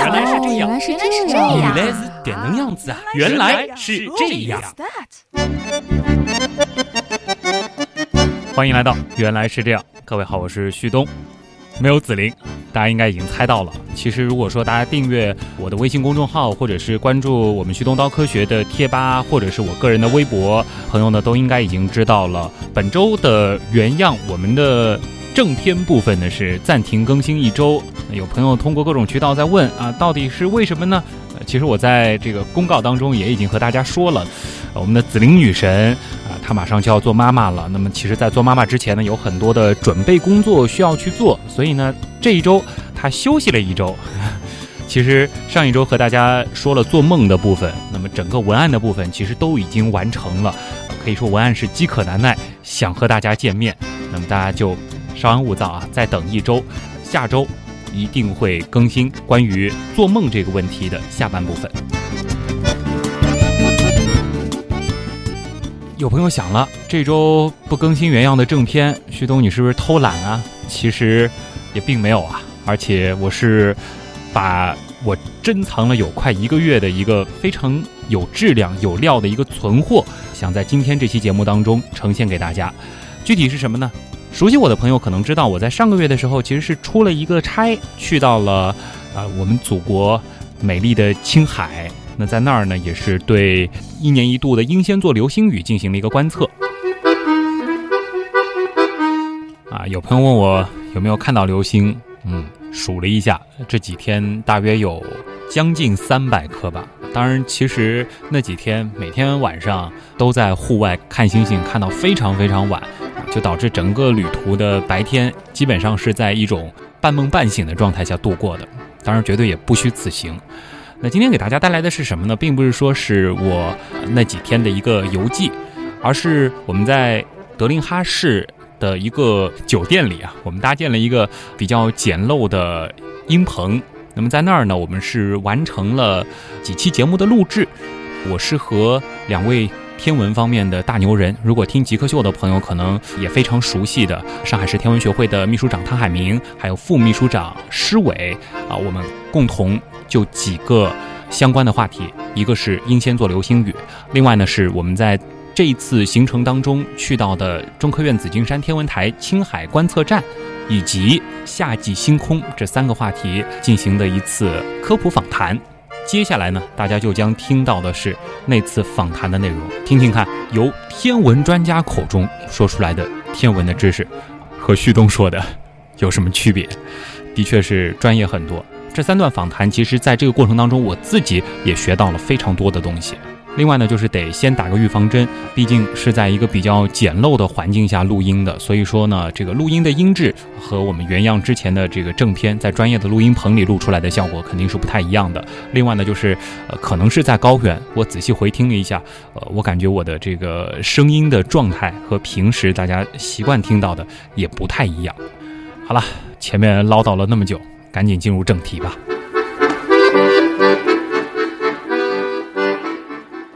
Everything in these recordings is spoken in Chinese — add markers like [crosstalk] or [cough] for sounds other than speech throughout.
原来是这样，原来是这样，原来是这能样子啊！原来是这样。欢迎来到《原来是这样》，各位好，我是旭东，没有紫菱，大家应该已经猜到了。其实如果说大家订阅我的微信公众号，或者是关注我们旭东刀科学的贴吧，或者是我个人的微博，朋友呢都应该已经知道了。本周的原样，我们的正片部分呢是暂停更新一周。有朋友通过各种渠道在问啊，到底是为什么呢？其实我在这个公告当中也已经和大家说了，我们的紫菱女神啊，她马上就要做妈妈了。那么，其实，在做妈妈之前呢，有很多的准备工作需要去做，所以呢，这一周她休息了一周。[laughs] 其实上一周和大家说了做梦的部分，那么整个文案的部分其实都已经完成了，可以说文案是饥渴难耐，想和大家见面。那么大家就稍安勿躁啊，再等一周，下周。一定会更新关于做梦这个问题的下半部分。有朋友想了，这周不更新原样的正片，旭东你是不是偷懒啊？其实也并没有啊，而且我是把我珍藏了有快一个月的一个非常有质量、有料的一个存货，想在今天这期节目当中呈现给大家。具体是什么呢？熟悉我的朋友可能知道，我在上个月的时候其实是出了一个差，去到了啊我们祖国美丽的青海。那在那儿呢，也是对一年一度的英仙座流星雨进行了一个观测。啊，有朋友问我有没有看到流星，嗯，数了一下，这几天大约有将近三百颗吧。当然，其实那几天每天晚上都在户外看星星，看到非常非常晚。就导致整个旅途的白天基本上是在一种半梦半醒的状态下度过的，当然绝对也不虚此行。那今天给大家带来的是什么呢？并不是说是我那几天的一个游记，而是我们在德令哈市的一个酒店里啊，我们搭建了一个比较简陋的音棚。那么在那儿呢，我们是完成了几期节目的录制。我是和两位。天文方面的大牛人，如果听极客秀的朋友可能也非常熟悉的上海市天文学会的秘书长汤海明，还有副秘书长施伟啊，我们共同就几个相关的话题，一个是英仙座流星雨，另外呢是我们在这一次行程当中去到的中科院紫金山天文台青海观测站，以及夏季星空这三个话题进行的一次科普访谈。接下来呢，大家就将听到的是那次访谈的内容，听听看，由天文专家口中说出来的天文的知识，和旭东说的有什么区别？的确是专业很多。这三段访谈，其实在这个过程当中，我自己也学到了非常多的东西。另外呢，就是得先打个预防针，毕竟是在一个比较简陋的环境下录音的，所以说呢，这个录音的音质和我们原样之前的这个正片在专业的录音棚里录出来的效果肯定是不太一样的。另外呢，就是呃，可能是在高原，我仔细回听了一下，呃，我感觉我的这个声音的状态和平时大家习惯听到的也不太一样。好了，前面唠叨了那么久，赶紧进入正题吧。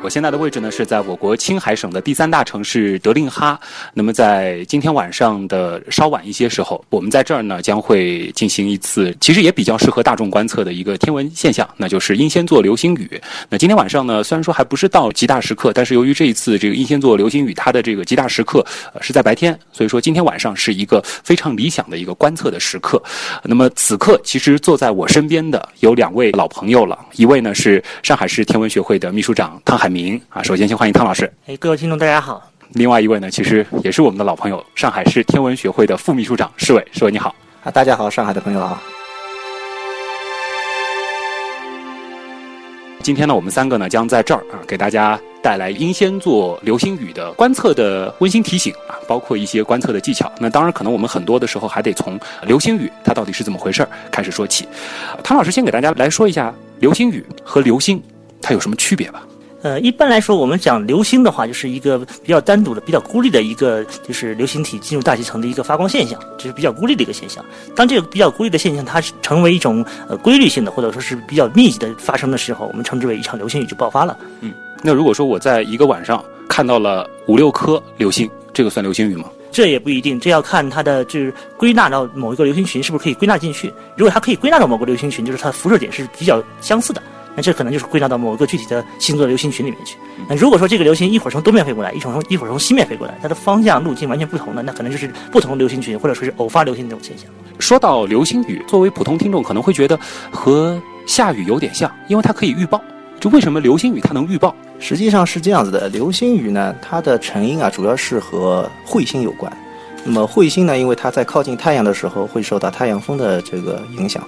我现在的位置呢是在我国青海省的第三大城市德令哈。那么在今天晚上的稍晚一些时候，我们在这儿呢将会进行一次，其实也比较适合大众观测的一个天文现象，那就是英仙座流星雨。那今天晚上呢，虽然说还不是到极大时刻，但是由于这一次这个英仙座流星雨它的这个极大时刻是在白天，所以说今天晚上是一个非常理想的一个观测的时刻。那么此刻其实坐在我身边的有两位老朋友了，一位呢是上海市天文学会的秘书长汤海。明啊，首先先欢迎汤老师。哎，各位听众大家好。另外一位呢，其实也是我们的老朋友，上海市天文学会的副秘书长施伟。施伟你好。啊，大家好，上海的朋友好。今天呢，我们三个呢将在这儿啊，给大家带来英仙座流星雨的观测的温馨提醒啊，包括一些观测的技巧。那当然，可能我们很多的时候还得从流星雨它到底是怎么回事开始说起。汤老师先给大家来说一下流星雨和流星它有什么区别吧。呃，一般来说，我们讲流星的话，就是一个比较单独的、比较孤立的一个，就是流星体进入大气层的一个发光现象，这是比较孤立的一个现象。当这个比较孤立的现象它是成为一种呃规律性的，或者说是比较密集的发生的时候，我们称之为一场流星雨就爆发了。嗯，那如果说我在一个晚上看到了五六颗流星，这个算流星雨吗？这也不一定，这要看它的就是归纳到某一个流星群是不是可以归纳进去。如果它可以归纳到某个流星群，就是它的辐射点是比较相似的，那这可能就是归纳到某个具体的星座流星群里面去。那如果说这个流星一会儿从东面飞过来，一会儿从一会儿从西面飞过来，它的方向路径完全不同的，那可能就是不同的流星群，或者说是偶发流星这种现象。说到流星雨，作为普通听众可能会觉得和下雨有点像，因为它可以预报。就为什么流星雨它能预报？实际上是这样子的，流星雨呢，它的成因啊，主要是和彗星有关。那么彗星呢，因为它在靠近太阳的时候，会受到太阳风的这个影响，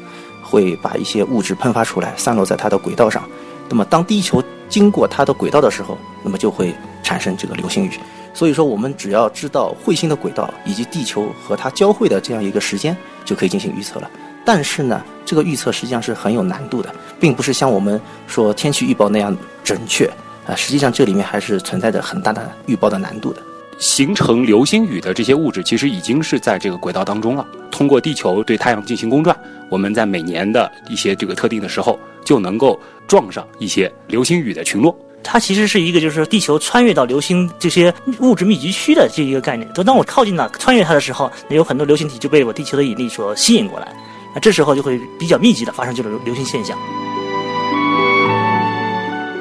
会把一些物质喷发出来，散落在它的轨道上。那么当地球经过它的轨道的时候，那么就会产生这个流星雨。所以说，我们只要知道彗星的轨道以及地球和它交汇的这样一个时间，就可以进行预测了。但是呢，这个预测实际上是很有难度的，并不是像我们说天气预报那样准确啊。实际上这里面还是存在着很大的预报的难度的。形成流星雨的这些物质，其实已经是在这个轨道当中了。通过地球对太阳进行公转，我们在每年的一些这个特定的时候，就能够撞上一些流星雨的群落。它其实是一个，就是地球穿越到流星这些物质密集区的这一个概念。等当我靠近了穿越它的时候，那有很多流星体就被我地球的引力所吸引过来，那这时候就会比较密集的发生这种流星现象。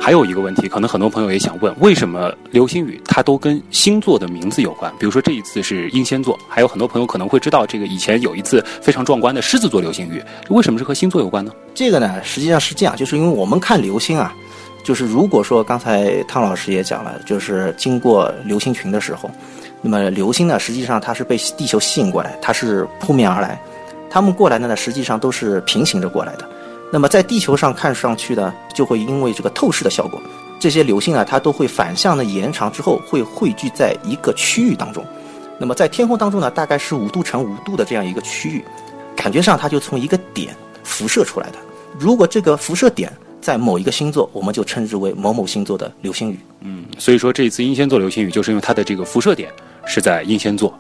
还有一个问题，可能很多朋友也想问：为什么流星雨它都跟星座的名字有关？比如说这一次是英仙座，还有很多朋友可能会知道，这个以前有一次非常壮观的狮子座流星雨，为什么是和星座有关呢？这个呢，实际上是这样，就是因为我们看流星啊，就是如果说刚才汤老师也讲了，就是经过流星群的时候，那么流星呢，实际上它是被地球吸引过来，它是扑面而来，它们过来的呢，实际上都是平行着过来的。那么在地球上看上去呢，就会因为这个透视的效果，这些流星啊，它都会反向的延长之后，会汇聚在一个区域当中。那么在天空当中呢，大概是五度乘五度的这样一个区域，感觉上它就从一个点辐射出来的。如果这个辐射点在某一个星座，我们就称之为某某星座的流星雨。嗯，所以说这一次英仙座流星雨，就是因为它的这个辐射点是在英仙座。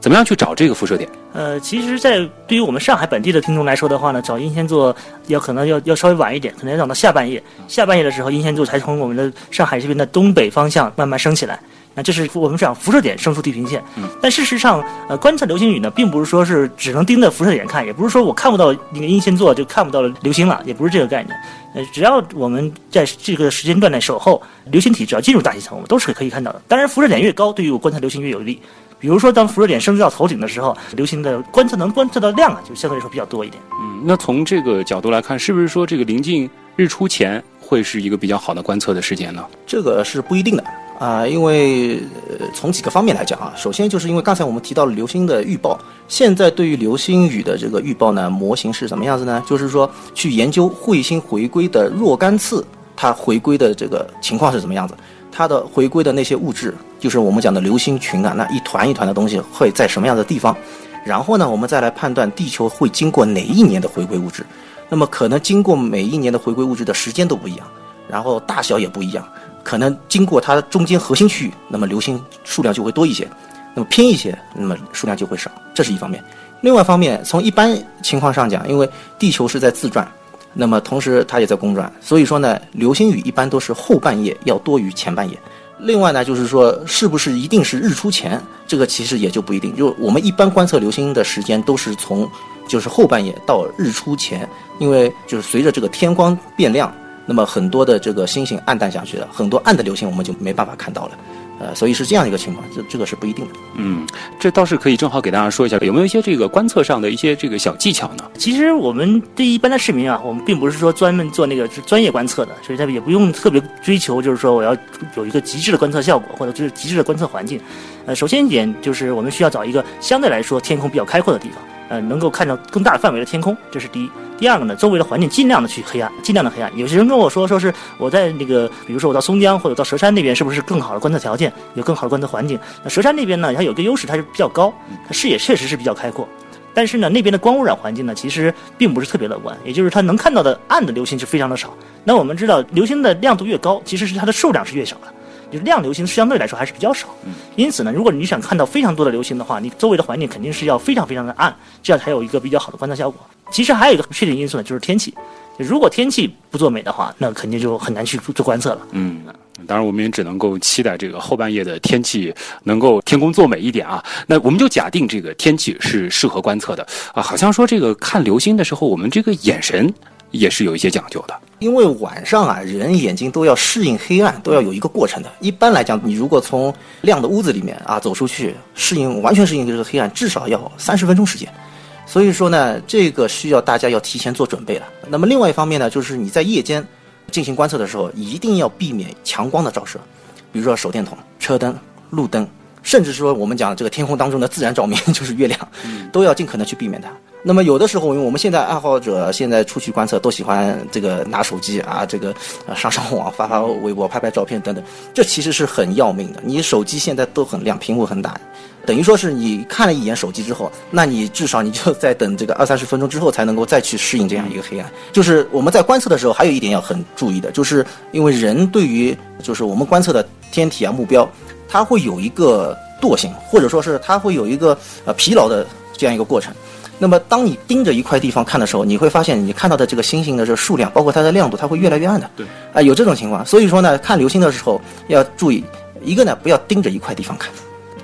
怎么样去找这个辐射点？呃，其实，在对于我们上海本地的听众来说的话呢，找英仙座要可能要要稍微晚一点，可能要等到下半夜。下半夜的时候，英仙座才从我们的上海这边的东北方向慢慢升起来。那这是我们讲辐射点升出地平线。但事实上，呃，观测流星雨呢，并不是说是只能盯着辐射点看，也不是说我看不到那个英仙座就看不到流星了，也不是这个概念。呃，只要我们在这个时间段内守候，流星体只要进入大气层，我们都是可以看到的。当然，辐射点越高，对于我观测流星越有利。比如说，当辐射点升至到头顶的时候，流星的观测能观测到量啊，就相对来说比较多一点。嗯，那从这个角度来看，是不是说这个临近日出前会是一个比较好的观测的时间呢？这个是不一定的啊，因为呃，从几个方面来讲啊，首先就是因为刚才我们提到了流星的预报，现在对于流星雨的这个预报呢，模型是什么样子呢？就是说去研究彗星回归的若干次，它回归的这个情况是什么样子。它的回归的那些物质，就是我们讲的流星群啊，那一团一团的东西会在什么样的地方？然后呢，我们再来判断地球会经过哪一年的回归物质。那么可能经过每一年的回归物质的时间都不一样，然后大小也不一样。可能经过它中间核心区域，那么流星数量就会多一些；那么偏一些，那么数量就会少。这是一方面。另外一方面，从一般情况上讲，因为地球是在自转。那么同时它也在公转，所以说呢，流星雨一般都是后半夜要多于前半夜。另外呢，就是说是不是一定是日出前，这个其实也就不一定。就我们一般观测流星的时间都是从就是后半夜到日出前，因为就是随着这个天光变亮，那么很多的这个星星暗淡下去了，很多暗的流星我们就没办法看到了。呃，所以是这样一个情况，这这个是不一定的。嗯，这倒是可以正好给大家说一下，有没有一些这个观测上的一些这个小技巧呢？其实我们对一般的市民啊，我们并不是说专门做那个专业观测的，所以他也不用特别追求，就是说我要有一个极致的观测效果，或者就是极致的观测环境。呃，首先一点就是我们需要找一个相对来说天空比较开阔的地方，呃，能够看到更大范围的天空，这是第一。第二个呢，周围的环境尽量的去黑暗，尽量的黑暗。有些人跟我说，说是我在那个，比如说我到松江或者到佘山那边，是不是更好的观测条件，有更好的观测环境？那佘山那边呢，它有个优势，它是比较高，它视野确实是比较开阔。但是呢，那边的光污染环境呢，其实并不是特别乐观，也就是它能看到的暗的流星就非常的少。那我们知道，流星的亮度越高，其实是它的数量是越少的。就是亮流星相对来说还是比较少。因此呢，如果你想看到非常多的流星的话，你周围的环境肯定是要非常非常的暗，这样才有一个比较好的观测效果。其实还有一个不确定因素呢，就是天气。如果天气不作美的话，那肯定就很难去做观测了。嗯，当然，我们也只能够期待这个后半夜的天气能够天公作美一点啊。那我们就假定这个天气是适合观测的啊。好像说这个看流星的时候，我们这个眼神也是有一些讲究的。因为晚上啊，人眼睛都要适应黑暗，都要有一个过程的。一般来讲，你如果从亮的屋子里面啊走出去，适应完全适应这个黑暗，至少要三十分钟时间。所以说呢，这个需要大家要提前做准备了。那么另外一方面呢，就是你在夜间进行观测的时候，一定要避免强光的照射，比如说手电筒、车灯、路灯，甚至说我们讲这个天空当中的自然照明，[laughs] 就是月亮，都要尽可能去避免它。那么有的时候，因为我们现在爱好者现在出去观测都喜欢这个拿手机啊，这个啊上上网、发发微博、拍拍照片等等，这其实是很要命的。你手机现在都很亮，屏幕很大，等于说是你看了一眼手机之后，那你至少你就在等这个二三十分钟之后才能够再去适应这样一个黑暗。就是我们在观测的时候，还有一点要很注意的，就是因为人对于就是我们观测的天体啊目标，它会有一个惰性，或者说是它会有一个呃疲劳的这样一个过程。那么，当你盯着一块地方看的时候，你会发现你看到的这个星星的这个数量，包括它的亮度，它会越来越暗的。对，啊，有这种情况。所以说呢，看流星的时候要注意，一个呢不要盯着一块地方看，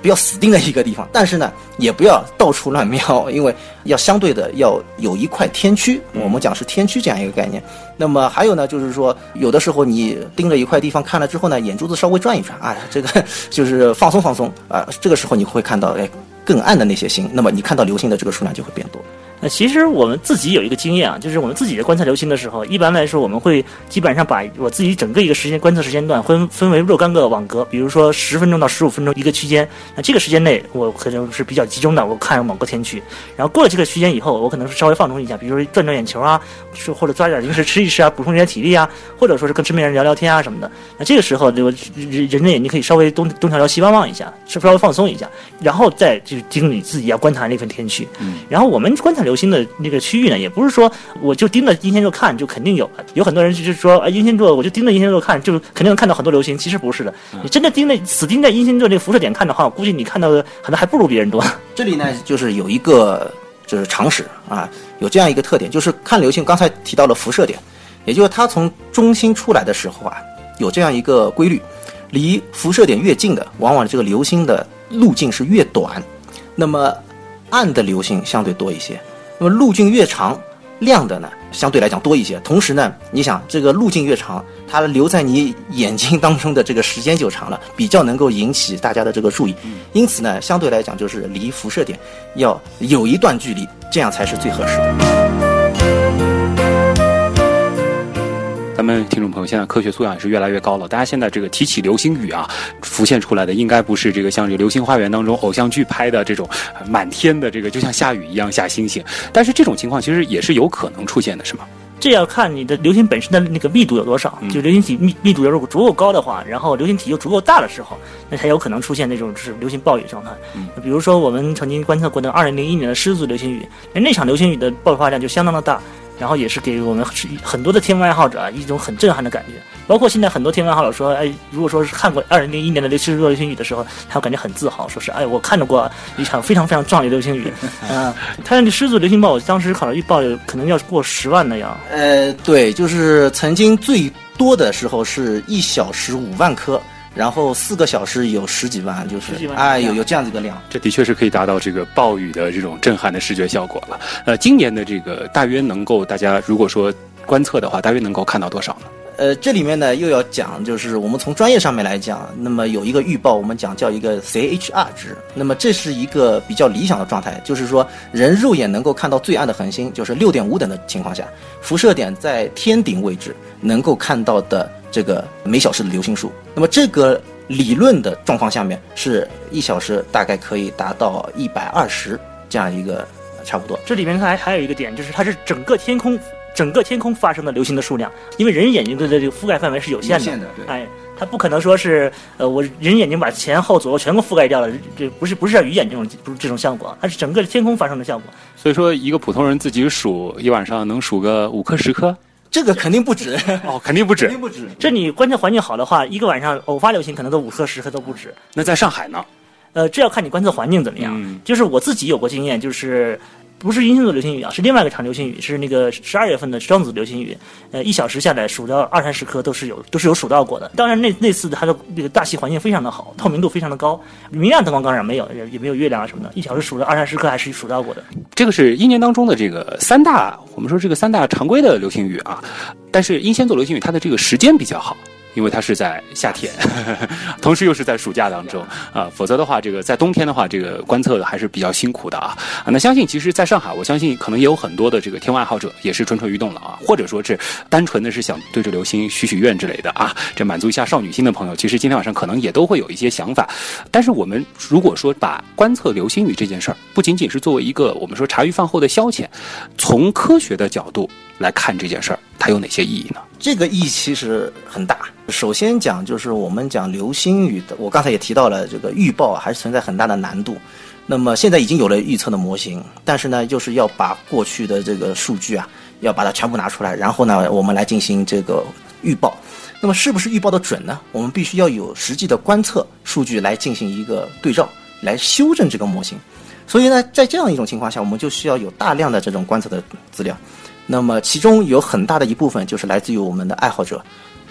不要死盯着一个地方，但是呢也不要到处乱瞄，[laughs] 因为要相对的要有一块天区。我们讲是天区这样一个概念。那么还有呢，就是说有的时候你盯着一块地方看了之后呢，眼珠子稍微转一转，啊，这个就是放松放松啊，这个时候你会看到，哎。更暗的那些星，那么你看到流星的这个数量就会变多。那其实我们自己有一个经验啊，就是我们自己在观测流星的时候，一般来说我们会基本上把我自己整个一个时间观测时间段分分为若干个网格，比如说十分钟到十五分钟一个区间。那这个时间内我可能是比较集中的，我看某个天区。然后过了这个区间以后，我可能是稍微放松一下，比如说转转眼球啊，是或者抓点零食吃一吃啊，补充一点体力啊，或者说是跟身边人聊聊天啊什么的。那这个时候，就人人的眼睛可以稍微东东瞧瞧西望望一下，是稍微放松一下，然后再就是盯你自己要观察那份天区。嗯。然后我们观测流星的那个区。区域呢，也不是说我就盯着英仙座看就肯定有，有很多人就是说啊，英仙座我就盯着英仙座看，就肯定能看到很多流星。其实不是的，你真的盯着死盯在英仙座这个辐射点看的话，我估计你看到的可能还不如别人多。这里呢，就是有一个就是常识啊，有这样一个特点，就是看流星，刚才提到了辐射点，也就是它从中心出来的时候啊，有这样一个规律，离辐射点越近的，往往这个流星的路径是越短，那么暗的流星相对多一些。那么路径越长，亮的呢相对来讲多一些。同时呢，你想这个路径越长，它留在你眼睛当中的这个时间就长了，比较能够引起大家的这个注意。因此呢，相对来讲就是离辐射点要有一段距离，这样才是最合适的。咱们听众朋友，现在科学素养也是越来越高了。大家现在这个提起流星雨啊，浮现出来的应该不是这个像这个《流星花园》当中偶像剧拍的这种满天的这个就像下雨一样下星星。但是这种情况其实也是有可能出现的，是吗？这要看你的流星本身的那个密度有多少。就流星体密密度如果足够高的话，然后流星体又足够大的时候，那才有可能出现那种就是流星暴雨状态。嗯，比如说我们曾经观测过的二零零一年的狮子流星雨，那场流星雨的爆发量就相当的大。然后也是给我们很多的天文爱好者啊一种很震撼的感觉，包括现在很多天文爱好者说，哎，如果说是看过二零零一年的流星落流星雨的时候，他感觉很自豪，说是哎，我看到过一场非常非常壮丽的流星雨。啊，[laughs] 他那狮子流星暴，当时考虑预报可能要过十万那样。呃，对，就是曾经最多的时候是一小时五万颗。然后四个小时有十几万，就是哎，有有这样子一个量，这的确是可以达到这个暴雨的这种震撼的视觉效果了。呃，今年的这个大约能够大家如果说观测的话，大约能够看到多少呢？呃，这里面呢又要讲，就是我们从专业上面来讲，那么有一个预报，我们讲叫一个 CHR 值，那么这是一个比较理想的状态，就是说人肉眼能够看到最暗的恒星，就是六点五等的情况下，辐射点在天顶位置能够看到的。这个每小时的流星数，那么这个理论的状况下面是一小时大概可以达到一百二十这样一个差不多。这里面还还有一个点，就是它是整个天空整个天空发生的流星的数量，因为人眼睛的这个覆盖范围是有限的，哎，它不可能说是呃我人眼睛把前后左右全部覆盖掉了，这不是不是像鱼眼这种不是这种效果，它是整个天空发生的效果。所以说，一个普通人自己数一晚上能数个五颗十颗。这个肯定不止哦，肯定不止，肯定不止。这你观测环境好的话，一个晚上偶发流星可能都五颗十颗都不止。那在上海呢？呃，这要看你观测环境怎么样。就是我自己有过经验，就是不是英星座流星雨啊，是另外一个场流星雨，是那个十二月份的双子流星雨。呃，一小时下来数到二三十颗都是有，都是有数到过的。当然那那次它的那个大气环境非常的好，透明度非常的高，明暗灯光当然没有，也也没有月亮啊什么的。一小时数了二三十颗还是数到过的。这个是一年当中的这个三大，我们说这个三大常规的流星雨啊，但是英仙座流星雨它的这个时间比较好。因为它是在夏天，[laughs] 同时又是在暑假当中啊，否则的话，这个在冬天的话，这个观测的还是比较辛苦的啊。啊，那相信其实在上海，我相信可能也有很多的这个天文爱好者也是蠢蠢欲动了啊，或者说是单纯的是想对着流星许许愿之类的啊，这满足一下少女心的朋友，其实今天晚上可能也都会有一些想法。但是我们如果说把观测流星雨这件事儿，不仅仅是作为一个我们说茶余饭后的消遣，从科学的角度来看这件事儿，它有哪些意义呢？这个意义其实很大。首先讲就是我们讲流星雨的，我刚才也提到了这个预报还是存在很大的难度。那么现在已经有了预测的模型，但是呢，就是要把过去的这个数据啊，要把它全部拿出来，然后呢，我们来进行这个预报。那么是不是预报的准呢？我们必须要有实际的观测数据来进行一个对照，来修正这个模型。所以呢，在这样一种情况下，我们就需要有大量的这种观测的资料。那么其中有很大的一部分就是来自于我们的爱好者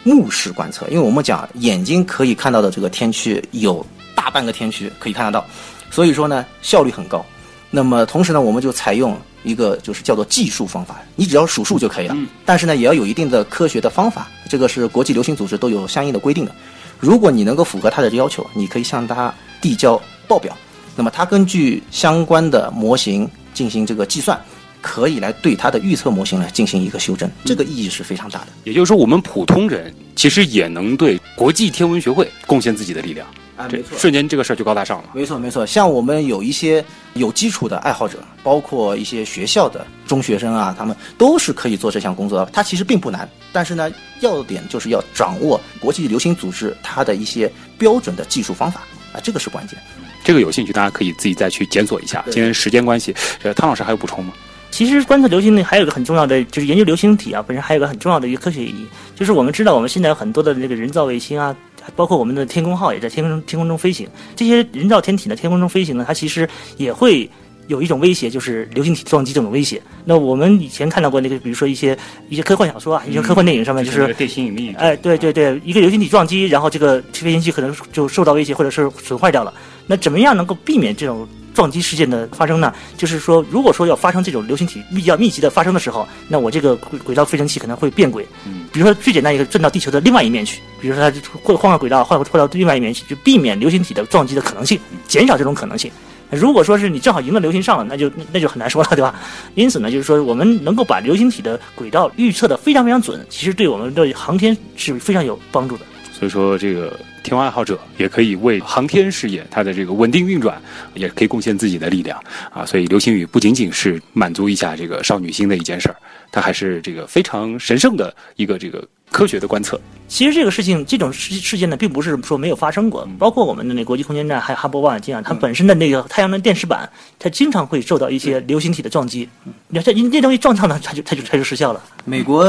目视观测，因为我们讲眼睛可以看到的这个天区有大半个天区可以看得到，所以说呢效率很高。那么同时呢，我们就采用一个就是叫做计数方法，你只要数数就可以了。但是呢，也要有一定的科学的方法，这个是国际流行组织都有相应的规定的。如果你能够符合它的要求，你可以向它递交报表，那么它根据相关的模型进行这个计算。可以来对它的预测模型来进行一个修正，这个意义是非常大的。也就是说，我们普通人其实也能对国际天文学会贡献自己的力量。啊，没错，瞬间这个事儿就高大上了。没错，没错。像我们有一些有基础的爱好者，包括一些学校的中学生啊，他们都是可以做这项工作的。它其实并不难，但是呢，要点就是要掌握国际流行组织它的一些标准的技术方法啊，这个是关键。这个有兴趣，大家可以自己再去检索一下。今天时间关系，呃，汤老师还有补充吗？其实观测流星呢，还有一个很重要的，就是研究流星体啊，本身还有个很重要的一个科学意义，就是我们知道我们现在有很多的那个人造卫星啊，包括我们的天宫号也在天空天空中飞行。这些人造天体呢，天空中飞行呢，它其实也会有一种威胁，就是流星体撞击这种威胁。那我们以前看到过那个，比如说一些一些科幻小说啊，一些科幻电影上面，就是电心引力。哎，对对对，一个流星体撞击，然后这个飞行器可能就受到威胁，或者是损坏掉了。那怎么样能够避免这种？撞击事件的发生呢，就是说，如果说要发生这种流星体比较密集的发生的时候，那我这个轨轨道飞行器可能会变轨。嗯，比如说最简单一个，转到地球的另外一面去，比如说它会换个轨道，换换到另外一面去，就避免流星体的撞击的可能性，减少这种可能性。如果说是你正好迎到流星上了，那就那就 [laughs] 很难说了，对吧？因此呢，就是说我们能够把流星体的轨道预测的非常非常准，其实对我们的航天是非常有帮助的。所以说这个。天文爱好者也可以为航天事业它的这个稳定运转，也可以贡献自己的力量啊！所以流星雨不仅仅是满足一下这个少女心的一件事儿，它还是这个非常神圣的一个这个。科学的观测，其实这个事情，这种事事件呢，并不是说没有发生过。包括我们的那国际空间站，还有哈勃望远镜啊，它本身的那个太阳能电池板，它经常会受到一些流星体的撞击。你看，这那东西撞上呢，它就它就它就失效了。美国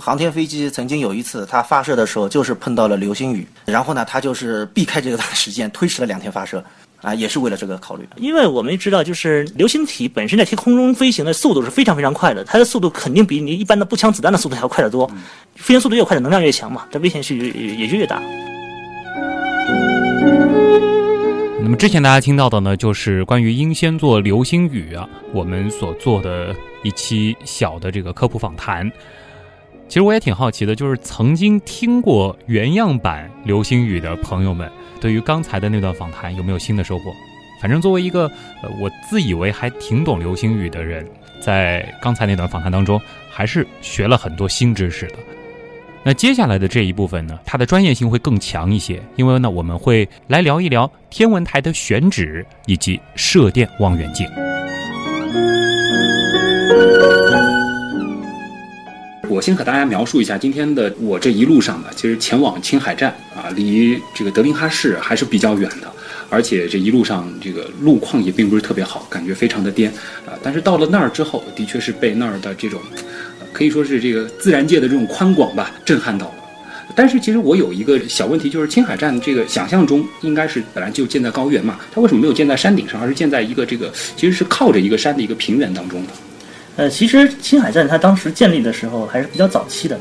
航天飞机曾经有一次，它发射的时候就是碰到了流星雨，然后呢，它就是避开这个时间，推迟了两天发射。啊，也是为了这个考虑。因为我们知道，就是流星体本身在天空中飞行的速度是非常非常快的，它的速度肯定比你一般的步枪子弹的速度还要快得多。飞行速度越快，的能量越强嘛，它危险性也也就越大。那么之前大家听到的呢，就是关于英仙座流星雨啊，我们所做的一期小的这个科普访谈。其实我也挺好奇的，就是曾经听过原样版流星雨的朋友们。对于刚才的那段访谈有没有新的收获？反正作为一个呃，我自以为还挺懂流星雨的人，在刚才那段访谈当中，还是学了很多新知识的。那接下来的这一部分呢，它的专业性会更强一些，因为呢，我们会来聊一聊天文台的选址以及射电望远镜。我先和大家描述一下今天的我这一路上吧，其实前往青海站啊，离这个德林哈市还是比较远的，而且这一路上这个路况也并不是特别好，感觉非常的颠啊。但是到了那儿之后，的确是被那儿的这种，可以说是这个自然界的这种宽广吧震撼到了。但是其实我有一个小问题，就是青海站这个想象中应该是本来就建在高原嘛，它为什么没有建在山顶上，而是建在一个这个其实是靠着一个山的一个平原当中的？呃，其实青海站它当时建立的时候还是比较早期的，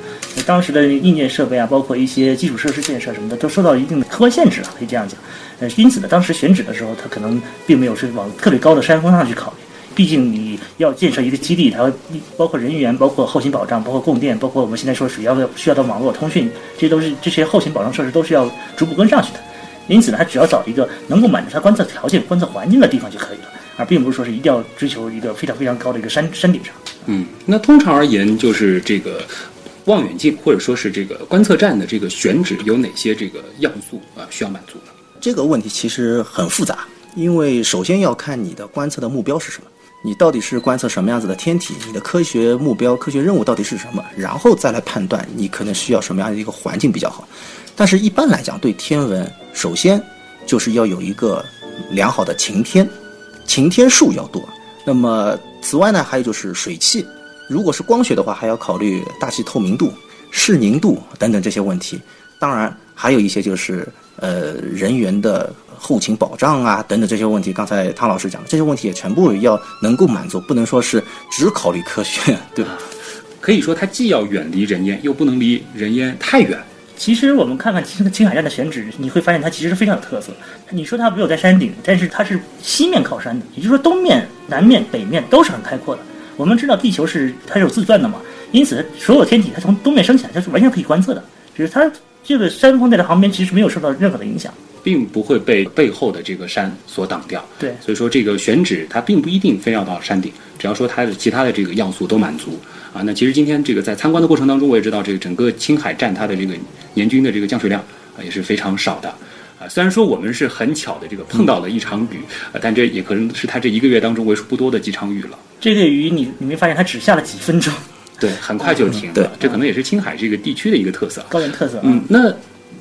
当时的硬件设备啊，包括一些基础设施建设什么的，都受到一定的客观限制了，可以这样讲。呃，因此呢，当时选址的时候，它可能并没有是往特别高的山峰上去考虑。毕竟你要建设一个基地，它会包括人员、包括后勤保障、包括供电、包括我们现在说主要的需要的网络通讯，这都是这些后勤保障设施都是要逐步跟上去的。因此呢，它只要找一个能够满足它观测条件、观测环境的地方就可以了。而并不是说是一定要追求一个非常非常高的一个山山顶上。嗯，那通常而言，就是这个望远镜或者说是这个观测站的这个选址有哪些这个要素啊需要满足呢？这个问题其实很复杂，因为首先要看你的观测的目标是什么，你到底是观测什么样子的天体，你的科学目标、科学任务到底是什么，然后再来判断你可能需要什么样的一个环境比较好。但是，一般来讲，对天文，首先就是要有一个良好的晴天。晴天数要多，那么此外呢，还有就是水汽，如果是光学的话，还要考虑大气透明度、视宁度等等这些问题。当然，还有一些就是呃人员的后勤保障啊等等这些问题。刚才汤老师讲的这些问题也全部要能够满足，不能说是只考虑科学，对吧？可以说它既要远离人烟，又不能离人烟太远。其实我们看看青青海站的选址，你会发现它其实是非常有特色。你说它没有在山顶，但是它是西面靠山的，也就是说东面、南面、北面都是很开阔的。我们知道地球是它是有自转的嘛，因此所有天体它从东面升起来，它是完全可以观测的。只是它这个山峰在它旁边其实没有受到任何的影响。并不会被背后的这个山所挡掉，对，所以说这个选址它并不一定非要到山顶，只要说它的其他的这个要素都满足啊。那其实今天这个在参观的过程当中，我也知道这个整个青海站它的这个年均的这个降水量啊也是非常少的啊。虽然说我们是很巧的这个碰到了一场雨，啊，但这也可能是它这一个月当中为数不多的几场雨了。这个雨你你没发现它只下了几分钟？[laughs] 对，很快就停了。这可能也是青海这个地区的一个特色，高原特色。嗯，那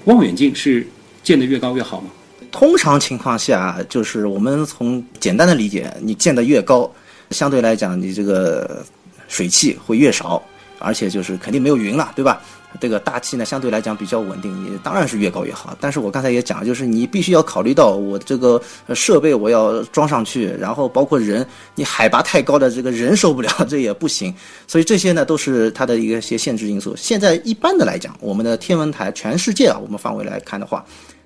望远镜是。建得越高越好吗？通常情况下，就是我们从简单的理解，你建得越高，相对来讲，你这个水汽会越少，而且就是肯定没有云了，对吧？这个大气呢，相对来讲比较稳定，你当然是越高越好。但是我刚才也讲了，就是你必须要考虑到我这个设备我要装上去，然后包括人，你海拔太高的这个人受不了，这也不行。所以这些呢，都是它的一个些限制因素。现在一般的来讲，我们的天文台，全世界啊，我们范围来看的话。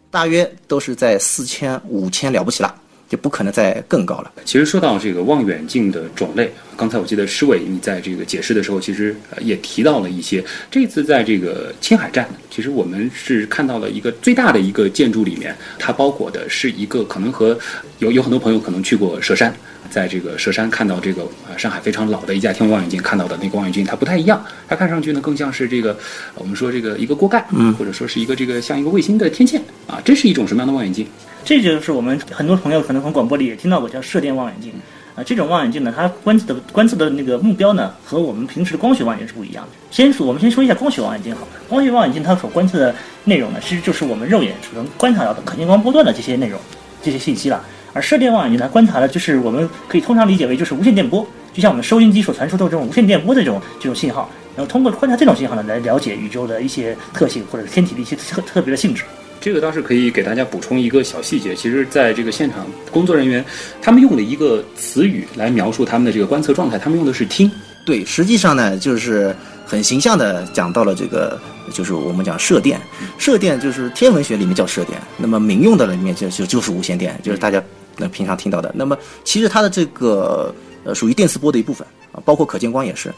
大约都是在四千、五千了不起了，就不可能再更高了。其实说到这个望远镜的种类，刚才我记得施伟你在这个解释的时候，其实也提到了一些。这次在这个青海站，其实我们是看到了一个最大的一个建筑里面，它包裹的是一个可能和有有很多朋友可能去过佘山。在这个佘山看到这个啊，上海非常老的一架天文望远镜，看到的那个望远镜它不太一样，它看上去呢更像是这个我们说这个一个锅盖，嗯，或者说是一个这个像一个卫星的天线啊，这是一种什么样的望远镜？这就是我们很多朋友可能从广播里也听到过叫射电望远镜啊，这种望远镜呢，它观测的观测的那个目标呢和我们平时的光学望远镜是不一样的。先说我们先说一下光学望远镜好了，光学望远镜它所观测的内容呢，其实就是我们肉眼所能观察到的可见光波段的这些内容、这些信息了。而射电望远镜呢，观察的就是我们可以通常理解为就是无线电波，就像我们收音机所传输的这种无线电波的这种这种信号，然后通过观察这种信号呢，来了解宇宙的一些特性或者是天体的一些特特别的性质。这个倒是可以给大家补充一个小细节，其实在这个现场工作人员他们用了一个词语来描述他们的这个观测状态，他们用的是听。对，实际上呢，就是很形象的讲到了这个，就是我们讲射电，射电就是天文学里面叫射电，那么民用的里面就就就是无线电，就是大家。那平常听到的，那么其实它的这个呃属于电磁波的一部分啊，包括可见光也是。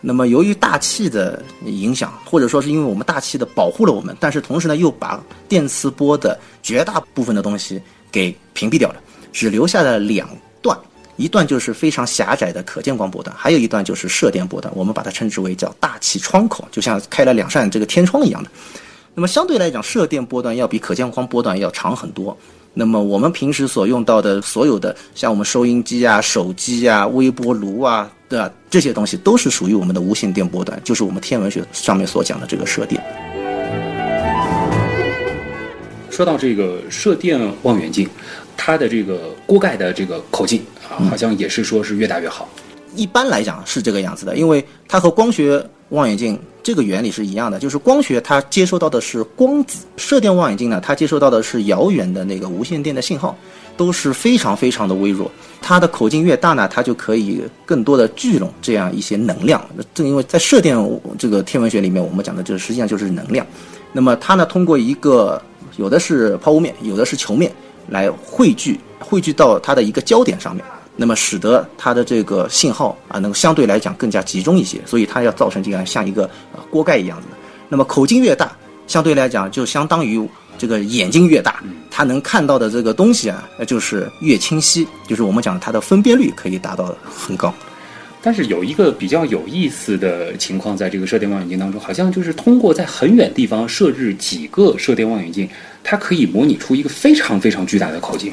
那么由于大气的影响，或者说是因为我们大气的保护了我们，但是同时呢又把电磁波的绝大部分的东西给屏蔽掉了，只留下了两段，一段就是非常狭窄的可见光波段，还有一段就是射电波段，我们把它称之为叫大气窗口，就像开了两扇这个天窗一样的。那么相对来讲，射电波段要比可见光波段要长很多。那么我们平时所用到的所有的，像我们收音机啊、手机啊、微波炉啊，对吧？这些东西都是属于我们的无线电波段，就是我们天文学上面所讲的这个射电。说到这个射电望远镜，它的这个锅盖的这个口径啊，好像也是说是越大越好。一般来讲是这个样子的，因为它和光学望远镜这个原理是一样的，就是光学它接收到的是光子，射电望远镜呢它接收到的是遥远的那个无线电的信号，都是非常非常的微弱。它的口径越大呢，它就可以更多的聚拢这样一些能量。正因为在射电这个天文学里面，我们讲的就是实际上就是能量。那么它呢，通过一个有的是抛物面，有的是球面来汇聚，汇聚到它的一个焦点上面。那么使得它的这个信号啊，能够相对来讲更加集中一些，所以它要造成这样像一个呃锅盖一样的。那么口径越大，相对来讲就相当于这个眼睛越大，它能看到的这个东西啊，就是越清晰，就是我们讲它的分辨率可以达到很高。但是有一个比较有意思的情况，在这个射电望远镜当中，好像就是通过在很远地方设置几个射电望远镜，它可以模拟出一个非常非常巨大的口径。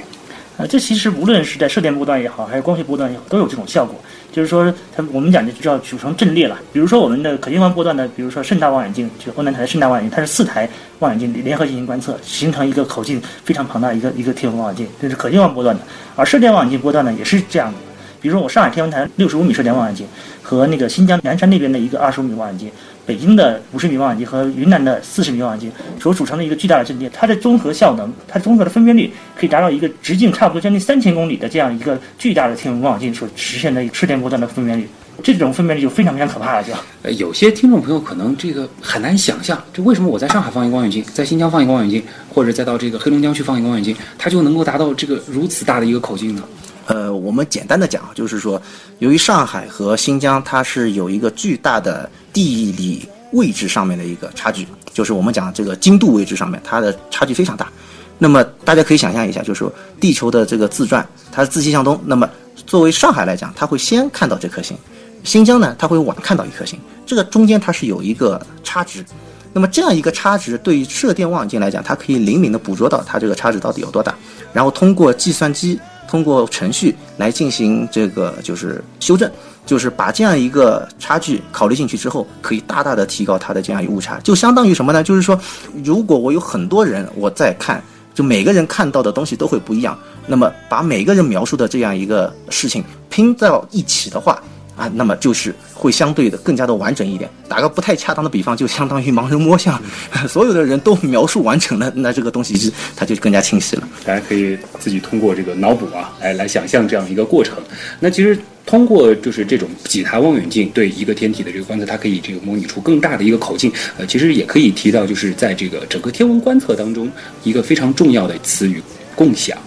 啊，这其实无论是在射电波段也好，还是光学波段也好，都有这种效果。就是说，它我们讲的就叫组成阵列了。比如说我们的可见光波段的，比如说盛大望远镜，就欧南台的盛大望远镜，它是四台望远镜联合进行观测，形成一个口径非常庞大一个一个天文望远镜，这是可见光波段的。而射电望远镜波段呢，也是这样的。比如说我上海天文台六十五米射电望远镜和那个新疆南山那边的一个二十五米望远镜。北京的五十米望远镜和云南的四十米望远镜所组成的一个巨大的阵列，它的综合效能，它综合的分辨率可以达到一个直径差不多将近三千公里的这样一个巨大的天文望远镜所实现的射电波段的分辨率，这种分辨率就非常非常可怕了。就呃，有些听众朋友可能这个很难想象，就为什么我在上海放一个望远镜，在新疆放一个望远镜，或者再到这个黑龙江去放一个望远镜，它就能够达到这个如此大的一个口径呢？呃，我们简单的讲，就是说，由于上海和新疆它是有一个巨大的地理位置上面的一个差距，就是我们讲这个经度位置上面，它的差距非常大。那么大家可以想象一下，就是说地球的这个自转，它是自西向东。那么作为上海来讲，它会先看到这颗星；新疆呢，它会晚看到一颗星。这个中间它是有一个差值。那么这样一个差值，对于射电望远镜来讲，它可以灵敏的捕捉到它这个差值到底有多大，然后通过计算机。通过程序来进行这个就是修正，就是把这样一个差距考虑进去之后，可以大大的提高它的这样一个误差，就相当于什么呢？就是说，如果我有很多人我在看，就每个人看到的东西都会不一样，那么把每个人描述的这样一个事情拼到一起的话。啊，那么就是会相对的更加的完整一点。打个不太恰当的比方，就相当于盲人摸象，[laughs] 所有的人都描述完成了，那这个东西是它就更加清晰了。大家可以自己通过这个脑补啊，来来想象这样一个过程。那其实通过就是这种几台望远镜对一个天体的这个观测，它可以这个模拟出更大的一个口径。呃，其实也可以提到，就是在这个整个天文观测当中，一个非常重要的词语——共享。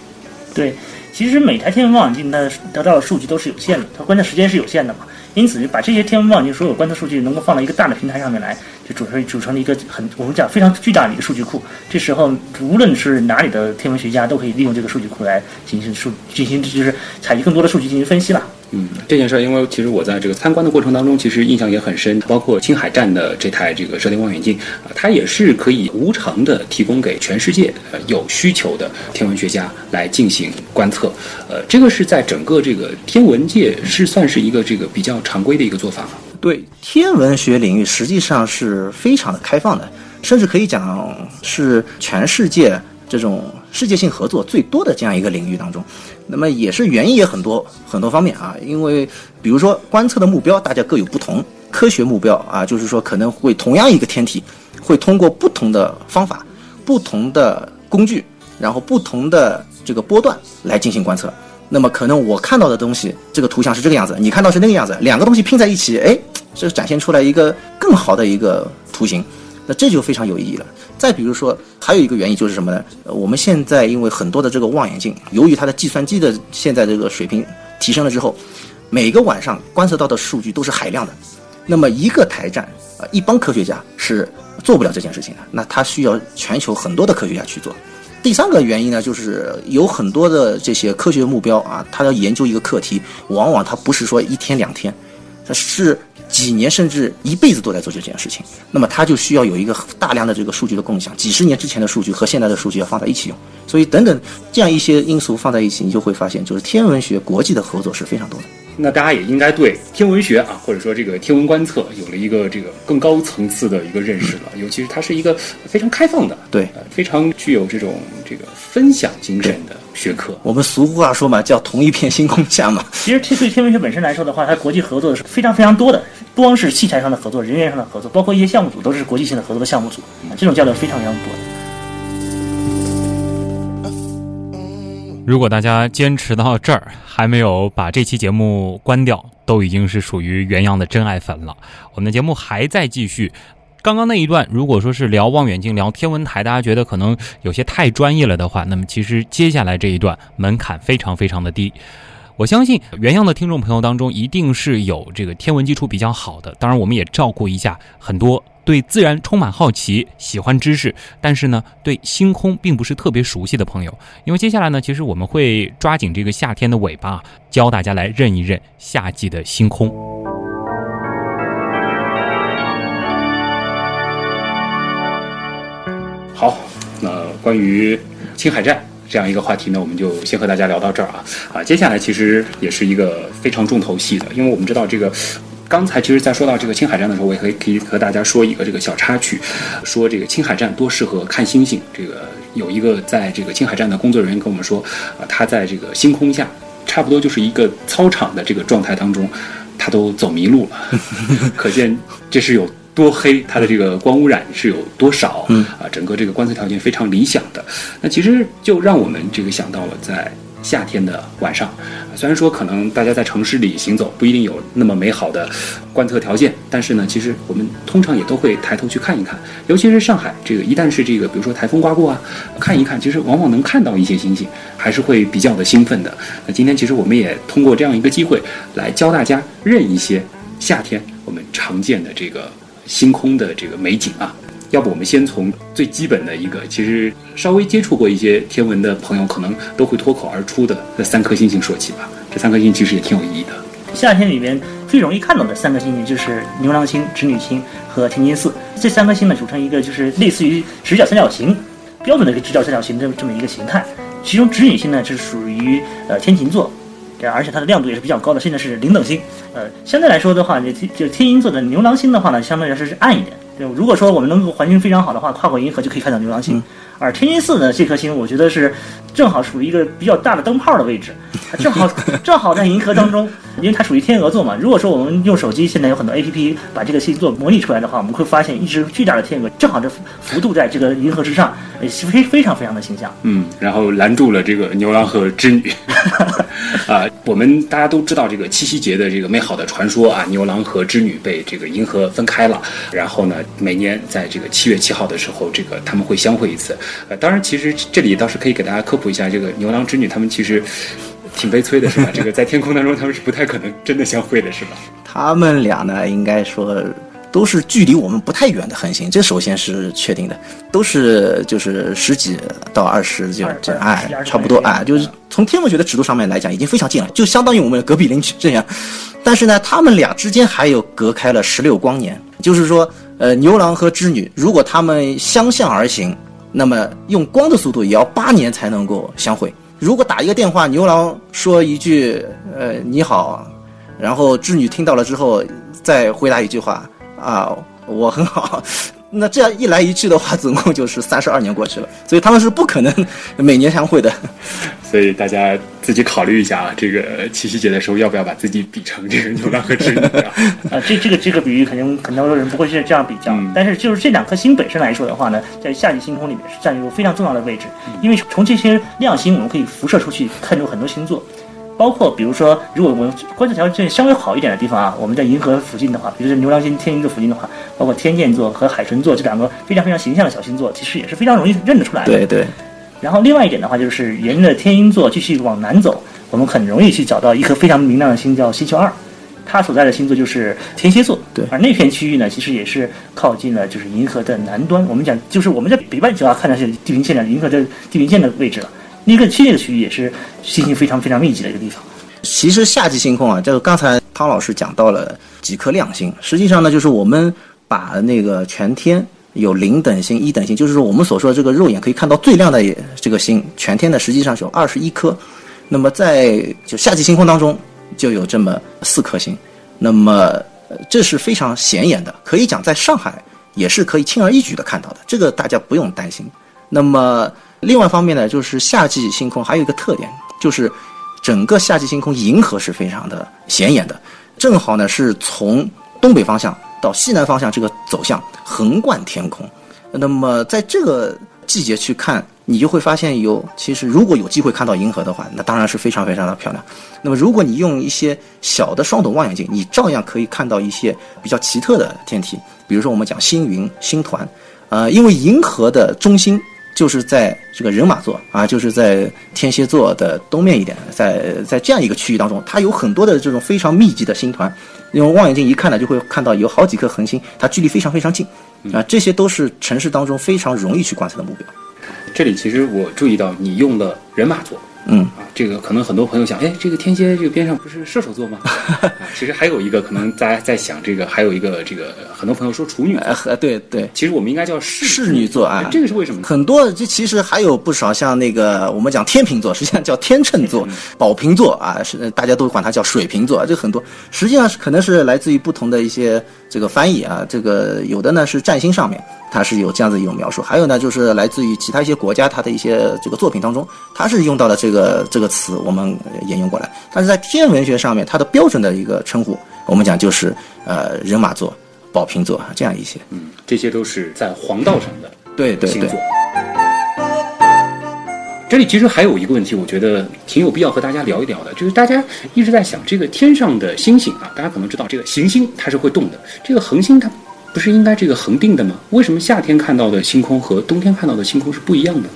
对。其实每台天文望远镜它得到的数据都是有限的，它观测时间是有限的嘛，因此把这些天文望远镜所有观测数据能够放到一个大的平台上面来，就组成组成了一个很我们讲非常巨大的一个数据库。这时候无论是哪里的天文学家都可以利用这个数据库来进行数进行就是采集更多的数据进行分析了。嗯，这件事儿，因为其实我在这个参观的过程当中，其实印象也很深。包括青海站的这台这个射电望远镜啊，它也是可以无偿的提供给全世界有需求的天文学家来进行观测。呃，这个是在整个这个天文界是算是一个这个比较常规的一个做法吗？对，天文学领域实际上是非常的开放的，甚至可以讲是全世界这种世界性合作最多的这样一个领域当中。那么也是原因也很多很多方面啊，因为比如说观测的目标大家各有不同，科学目标啊，就是说可能会同样一个天体，会通过不同的方法、不同的工具，然后不同的这个波段来进行观测。那么可能我看到的东西，这个图像是这个样子，你看到是那个样子，两个东西拼在一起，哎，这展现出来一个更好的一个图形，那这就非常有意义了。再比如说，还有一个原因就是什么呢？我们现在因为很多的这个望远镜，由于它的计算机的现在这个水平提升了之后，每个晚上观测到的数据都是海量的。那么一个台站啊，一帮科学家是做不了这件事情的，那它需要全球很多的科学家去做。第三个原因呢，就是有很多的这些科学目标啊，它要研究一个课题，往往它不是说一天两天，它是。几年甚至一辈子都在做这件事情，那么它就需要有一个大量的这个数据的共享，几十年之前的数据和现在的数据要放在一起用，所以等等这样一些因素放在一起，你就会发现，就是天文学国际的合作是非常多的。那大家也应该对天文学啊，或者说这个天文观测有了一个这个更高层次的一个认识了，尤其是它是一个非常开放的，对，非常具有这种这个分享精神的。学科。我们俗话说嘛，叫同一片星空下嘛。[laughs] 其实，对天文学本身来说的话，它国际合作的是非常非常多的，不光是器材上的合作，人员上的合作，包括一些项目组都是国际性的合作的项目组，这种交流非常非常多的。如果大家坚持到这儿还没有把这期节目关掉，都已经是属于原样的真爱粉了。我们的节目还在继续。刚刚那一段，如果说是聊望远镜、聊天文台，大家觉得可能有些太专业了的话，那么其实接下来这一段门槛非常非常的低。我相信原样的听众朋友当中，一定是有这个天文基础比较好的。当然，我们也照顾一下很多。对自然充满好奇，喜欢知识，但是呢，对星空并不是特别熟悉的朋友，因为接下来呢，其实我们会抓紧这个夏天的尾巴，教大家来认一认夏季的星空。好，那关于青海站这样一个话题呢，我们就先和大家聊到这儿啊啊，接下来其实也是一个非常重头戏的，因为我们知道这个。刚才其实，在说到这个青海站的时候，我也可以可以和大家说一个这个小插曲，说这个青海站多适合看星星。这个有一个在这个青海站的工作人员跟我们说，啊，他在这个星空下，差不多就是一个操场的这个状态当中，他都走迷路了，[laughs] 可见这是有多黑，它的这个光污染是有多少，嗯啊，整个这个观测条件非常理想的。那其实就让我们这个想到了在。夏天的晚上，虽然说可能大家在城市里行走不一定有那么美好的观测条件，但是呢，其实我们通常也都会抬头去看一看。尤其是上海这个，一旦是这个，比如说台风刮过啊，看一看，其实往往能看到一些星星，还是会比较的兴奋的。那今天其实我们也通过这样一个机会，来教大家认一些夏天我们常见的这个星空的这个美景啊。要不我们先从最基本的一个，其实稍微接触过一些天文的朋友，可能都会脱口而出的这三颗星星说起吧。这三颗星其实也挺有意义的。夏天里面最容易看到的三颗星星就是牛郎星、织女星和天津四。这三颗星呢组成一个就是类似于直角三角形，标准的一个直角三角形这这么一个形态。其中织女星呢是属于呃天琴座，而且它的亮度也是比较高的，现在是零等星。呃，相对来说的话，就就天鹰座的牛郎星的话呢，相对来说是暗一点。对，如果说我们能够环境非常好的话，跨过银河就可以看到牛郎星。而天津四呢，这颗星我觉得是正好属于一个比较大的灯泡的位置，正好 [laughs] 正好在银河当中，因为它属于天鹅座嘛。如果说我们用手机现在有很多 A P P 把这个星座模拟出来的话，我们会发现一只巨大的天鹅正好这幅度在这个银河之上，非非常非常的形象。嗯，然后拦住了这个牛郎和织女。[laughs] 啊，我们大家都知道这个七夕节的这个美好的传说啊，牛郎和织女被这个银河分开了，然后呢，每年在这个七月七号的时候，这个他们会相会一次。呃，当然，其实这里倒是可以给大家科普一下，这个牛郎织女他们其实挺悲催的，是吧？这个在天空当中，他们是不太可能真的相会的，是吧？他们俩呢，应该说。都是距离我们不太远的恒星，这首先是确定的，都是就是十几到二十就这哎，差不多哎，就是从天文学的尺度上面来讲，已经非常近了，就相当于我们隔壁邻居这样。但是呢，他们俩之间还有隔开了十六光年，就是说，呃，牛郎和织女如果他们相向而行，那么用光的速度也要八年才能够相会。如果打一个电话，牛郎说一句呃你好，然后织女听到了之后再回答一句话。啊，我很好。那这样一来一去的话，总共就是三十二年过去了，所以他们是不可能 [laughs] 每年相会的。[laughs] 所以大家自己考虑一下啊，这个七夕节的时候要不要把自己比成这个牛郎和织女啊？啊，[laughs] 这这个这个比喻肯定很多人不会是这样比较。但是就是这两颗星本身来说的话呢，在夏季星空里面是占有非常重要的位置，因为从这些亮星我们可以辐射出去看出很多星座。包括比如说，如果我们观测条件稍微好一点的地方啊，我们在银河附近的话，比如说牛郎星、天鹰座附近的话，包括天剑座和海神座这两个非常非常形象的小星座，其实也是非常容易认得出来的。对对。然后另外一点的话，就是沿着天鹰座继续往南走，我们很容易去找到一颗非常明亮的星，叫星球二，它所在的星座就是天蝎座。对。而那片区域呢，其实也是靠近了就是银河的南端。我们讲，就是我们在北半球啊，看的是地平线的银河的地平线的位置了。一个区域的区域也是星星非常非常密集的一个地方。其实夏季星空啊，就刚才汤老师讲到了几颗亮星，实际上呢，就是我们把那个全天有零等星、一等星，就是说我们所说的这个肉眼可以看到最亮的这个星，全天呢实际上是有二十一颗。那么在就夏季星空当中就有这么四颗星，那么这是非常显眼的，可以讲在上海也是可以轻而易举的看到的，这个大家不用担心。那么。另外一方面呢，就是夏季星空还有一个特点，就是整个夏季星空银河是非常的显眼的，正好呢是从东北方向到西南方向这个走向横贯天空。那么在这个季节去看，你就会发现有，其实如果有机会看到银河的话，那当然是非常非常的漂亮。那么如果你用一些小的双筒望远镜，你照样可以看到一些比较奇特的天体，比如说我们讲星云、星团，呃，因为银河的中心。就是在这个人马座啊，就是在天蝎座的东面一点，在在这样一个区域当中，它有很多的这种非常密集的星团，用望远镜一看呢，就会看到有好几颗恒星，它距离非常非常近，啊，这些都是城市当中非常容易去观测的目标。这里其实我注意到你用了人马座。嗯啊，这个可能很多朋友想，哎，这个天蝎这个边上不是射手座吗？[laughs] 啊，其实还有一个可能大家在想，这个还有一个这个很多朋友说处女，呃，对对，其实我们应该叫侍女座啊，这个是为什么？很多这其实还有不少像那个我们讲天秤座，实际上叫天秤座、[laughs] 宝瓶座啊，是大家都管它叫水瓶座，这很多实际上是可能是来自于不同的一些这个翻译啊，这个有的呢是占星上面。它是有这样子一种描述，还有呢，就是来自于其他一些国家，它的一些这个作品当中，它是用到了这个这个词，我们沿用过来。但是在天文学上面，它的标准的一个称呼，我们讲就是呃人马座、宝瓶座这样一些。嗯，这些都是在黄道上的对对星座。这里其实还有一个问题，我觉得挺有必要和大家聊一聊的，就是大家一直在想这个天上的星星啊，大家可能知道这个行星它是会动的，这个恒星它。不是应该这个恒定的吗？为什么夏天看到的星空和冬天看到的星空是不一样的呢？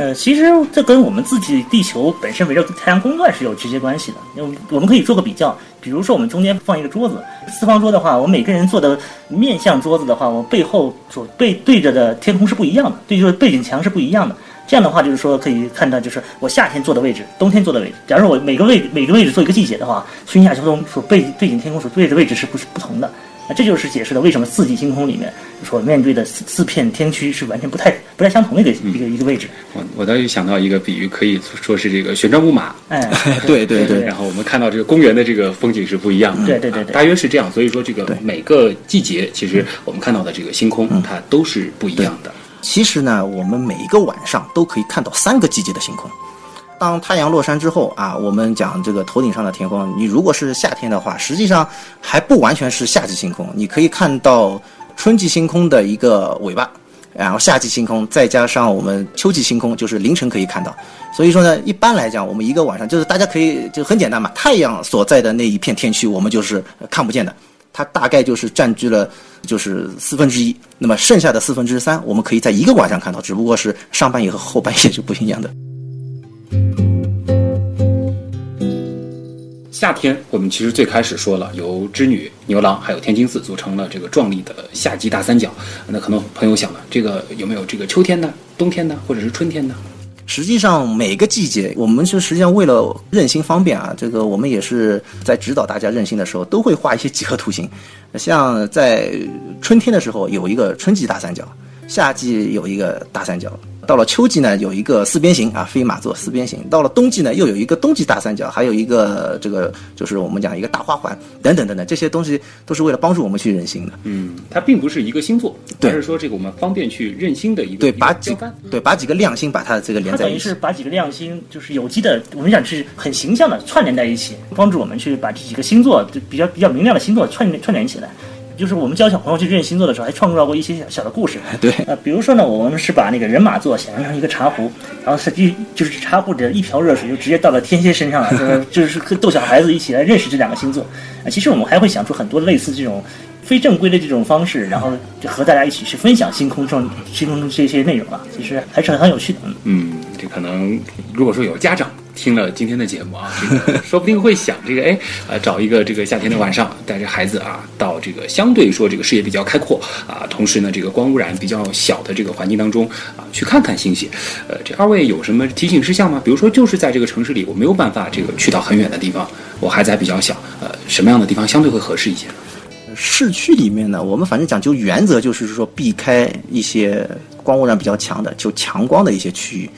呃，其实这跟我们自己地球本身围绕太阳公转是有直接关系的。因为我们可以做个比较，比如说我们中间放一个桌子，四方桌的话，我每个人坐的面向桌子的话，我背后所背对着的天空是不一样的，对，就是背景墙是不一样的。这样的话，就是说可以看到，就是我夏天坐的位置，冬天坐的位置。假如我每个位每个位置做一个季节的话，春夏秋冬所背背景天空所对的位置是不是不同的？这就是解释了为什么四季星空里面所面对的四四片天区是完全不太不太相同的一个一个一个位置。我我倒是想到一个比喻，可以说是这个旋转木马。[laughs] 哎，对对对。然后我们看到这个公园的这个风景是不一样的。对对对对。大约是这样，所以说这个每个季节，其实我们看到的这个星空，它都是不一样的。其实呢，我们每一个晚上都可以看到三个季节的星空。当太阳落山之后啊，我们讲这个头顶上的天空，你如果是夏天的话，实际上还不完全是夏季星空，你可以看到春季星空的一个尾巴，然后夏季星空再加上我们秋季星空，就是凌晨可以看到。所以说呢，一般来讲，我们一个晚上就是大家可以就很简单嘛，太阳所在的那一片天区，我们就是看不见的，它大概就是占据了就是四分之一，那么剩下的四分之三，我们可以在一个晚上看到，只不过是上半夜和后半夜是不一样的。夏天，我们其实最开始说了，由织女、牛郎还有天津四组成了这个壮丽的夏季大三角。那可能朋友想了，这个有没有这个秋天呢、冬天呢，或者是春天呢？实际上，每个季节，我们是实际上为了认星方便啊，这个我们也是在指导大家认星的时候，都会画一些几何图形。像在春天的时候，有一个春季大三角；夏季有一个大三角。到了秋季呢，有一个四边形啊，飞马座四边形。到了冬季呢，又有一个冬季大三角，还有一个这个就是我们讲一个大花环等等等等，这些东西都是为了帮助我们去认星的。嗯，它并不是一个星座，而是说这个我们方便去认星的一个对，把几对把几个亮星把它这个连在一起。等于是把几个亮星就是有机的，我们讲是很形象的串联在一起，帮助我们去把这几个星座就比较比较明亮的星座串串联起来。就是我们教小朋友去认星座的时候，还创造过一些小的故事。对，呃，比如说呢，我们是把那个人马座想象成一个茶壶，然后实际就是茶壶的一瓢热水就直接倒到天蝎身上了，就是就是逗小孩子一起来认识这两个星座。啊，其实我们还会想出很多类似这种非正规的这种方式，然后就和大家一起去分享星空中星空中这些内容啊，其实还是很有趣的。嗯，这可能如果说有家长。听了今天的节目啊，这个 [laughs] 说不定会想这个，哎，呃，找一个这个夏天的晚上，带着孩子啊，到这个相对说这个视野比较开阔啊，同时呢，这个光污染比较小的这个环境当中啊，去看看星星。呃，这二位有什么提醒事项吗？比如说，就是在这个城市里，我没有办法这个去到很远的地方，我孩子还比较小，呃，什么样的地方相对会合适一些呢？市区里面呢，我们反正讲究原则就是说，避开一些光污染比较强的，就强光的一些区域。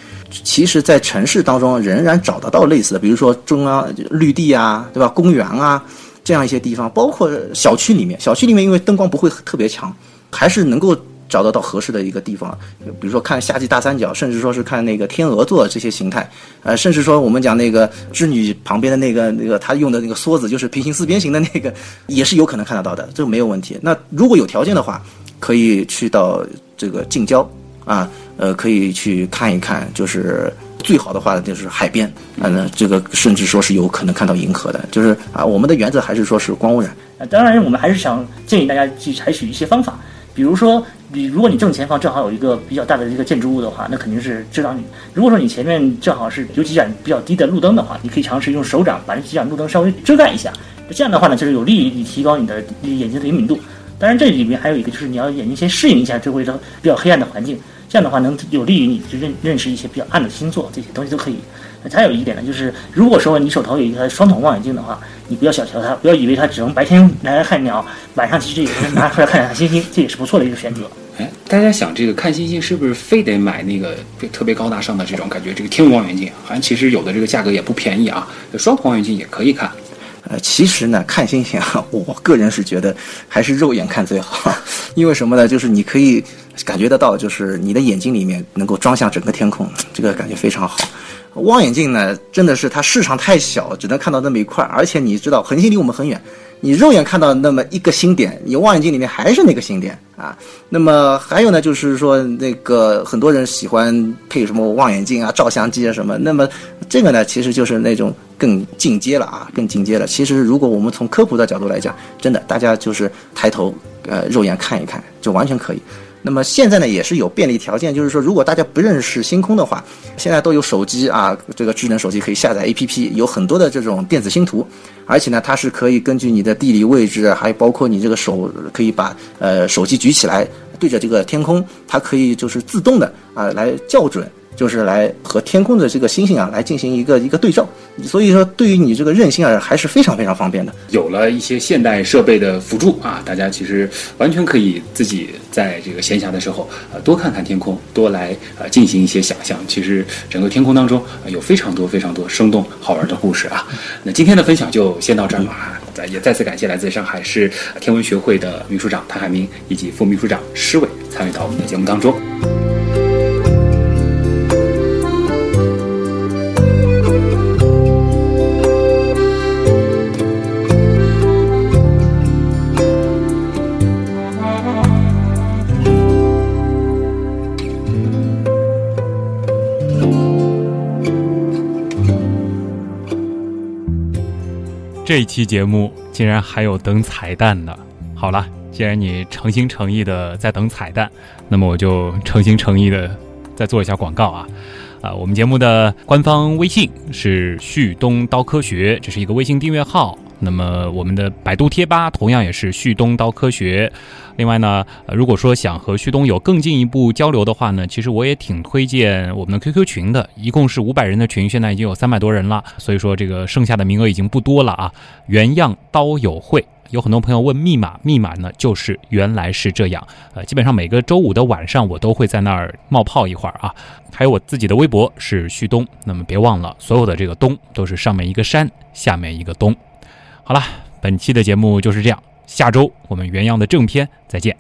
其实，在城市当中仍然找得到类似的，比如说中央绿地啊，对吧？公园啊，这样一些地方，包括小区里面，小区里面因为灯光不会特别强，还是能够找得到合适的一个地方，比如说看夏季大三角，甚至说是看那个天鹅座这些形态，呃，甚至说我们讲那个织女旁边的那个那个他用的那个梭子，就是平行四边形的那个，也是有可能看得到的，这个没有问题。那如果有条件的话，可以去到这个近郊啊，呃，可以去看一看，就是最好的话就是海边，嗯、这个甚至说是有可能看到银河的，就是啊，我们的原则还是说是光污染。啊，当然，我们还是想建议大家去采取一些方法，比如说，你如果你正前方正好有一个比较大的一个建筑物的话，那肯定是遮挡你。如果说你前面正好是有几盏比较低的路灯的话，你可以尝试用手掌把这几盏路灯稍微遮盖一下。这样的话呢，就是有利于你提高你的眼睛的灵敏度。当然，这里面还有一个就是你要眼睛先适应一下周围的比较黑暗的环境，这样的话能有利于你去认认识一些比较暗的星座，这些东西都可以。还有一点呢，就是如果说你手头有一个双筒望远镜的话，你不要小瞧它，不要以为它只能白天拿来看鸟，晚上其实也能拿出来看看星星，这也是不错的一个选择。哎，大家想这个看星星是不是非得买那个特别高大上的这种感觉？这个天文望远镜好像其实有的这个价格也不便宜啊，双筒望远镜也可以看。其实呢，看星星啊，我个人是觉得还是肉眼看最好，[laughs] 因为什么呢？就是你可以感觉得到，就是你的眼睛里面能够装下整个天空，这个感觉非常好。望远镜呢，真的是它市场太小，只能看到那么一块，而且你知道，恒星离我们很远，你肉眼看到那么一个星点，你望远镜里面还是那个星点啊。那么还有呢，就是说那个很多人喜欢配什么望远镜啊、照相机啊什么，那么这个呢，其实就是那种更进阶了啊，更进阶了。其实如果我们从科普的角度来讲，真的大家就是抬头呃肉眼看一看，就完全可以。那么现在呢，也是有便利条件，就是说，如果大家不认识星空的话，现在都有手机啊，这个智能手机可以下载 APP，有很多的这种电子星图，而且呢，它是可以根据你的地理位置，还包括你这个手，可以把呃手机举起来对着这个天空，它可以就是自动的啊来校准。就是来和天空的这个星星啊来进行一个一个对照，所以说对于你这个认星啊还是非常非常方便的。有了一些现代设备的辅助啊，大家其实完全可以自己在这个闲暇的时候啊多看看天空，多来啊进行一些想象。其实整个天空当中、呃、有非常多非常多生动好玩的故事啊。那今天的分享就先到这儿吧。也再次感谢来自上海市天文学会的秘书长谭海明以及副秘书长施伟参与到我们的节目当中。这期节目竟然还有等彩蛋呢。好了，既然你诚心诚意的在等彩蛋，那么我就诚心诚意的再做一下广告啊！啊，我们节目的官方微信是旭东刀科学，这是一个微信订阅号。那么我们的百度贴吧同样也是旭东刀科学。另外呢，如果说想和旭东有更进一步交流的话呢，其实我也挺推荐我们的 QQ 群的，一共是五百人的群，现在已经有三百多人了，所以说这个剩下的名额已经不多了啊。原样刀友会，有很多朋友问密码，密码呢就是原来是这样。呃，基本上每个周五的晚上我都会在那儿冒泡一会儿啊。还有我自己的微博是旭东，那么别忘了，所有的这个东都是上面一个山，下面一个东。好了，本期的节目就是这样。下周我们原样的正片再见。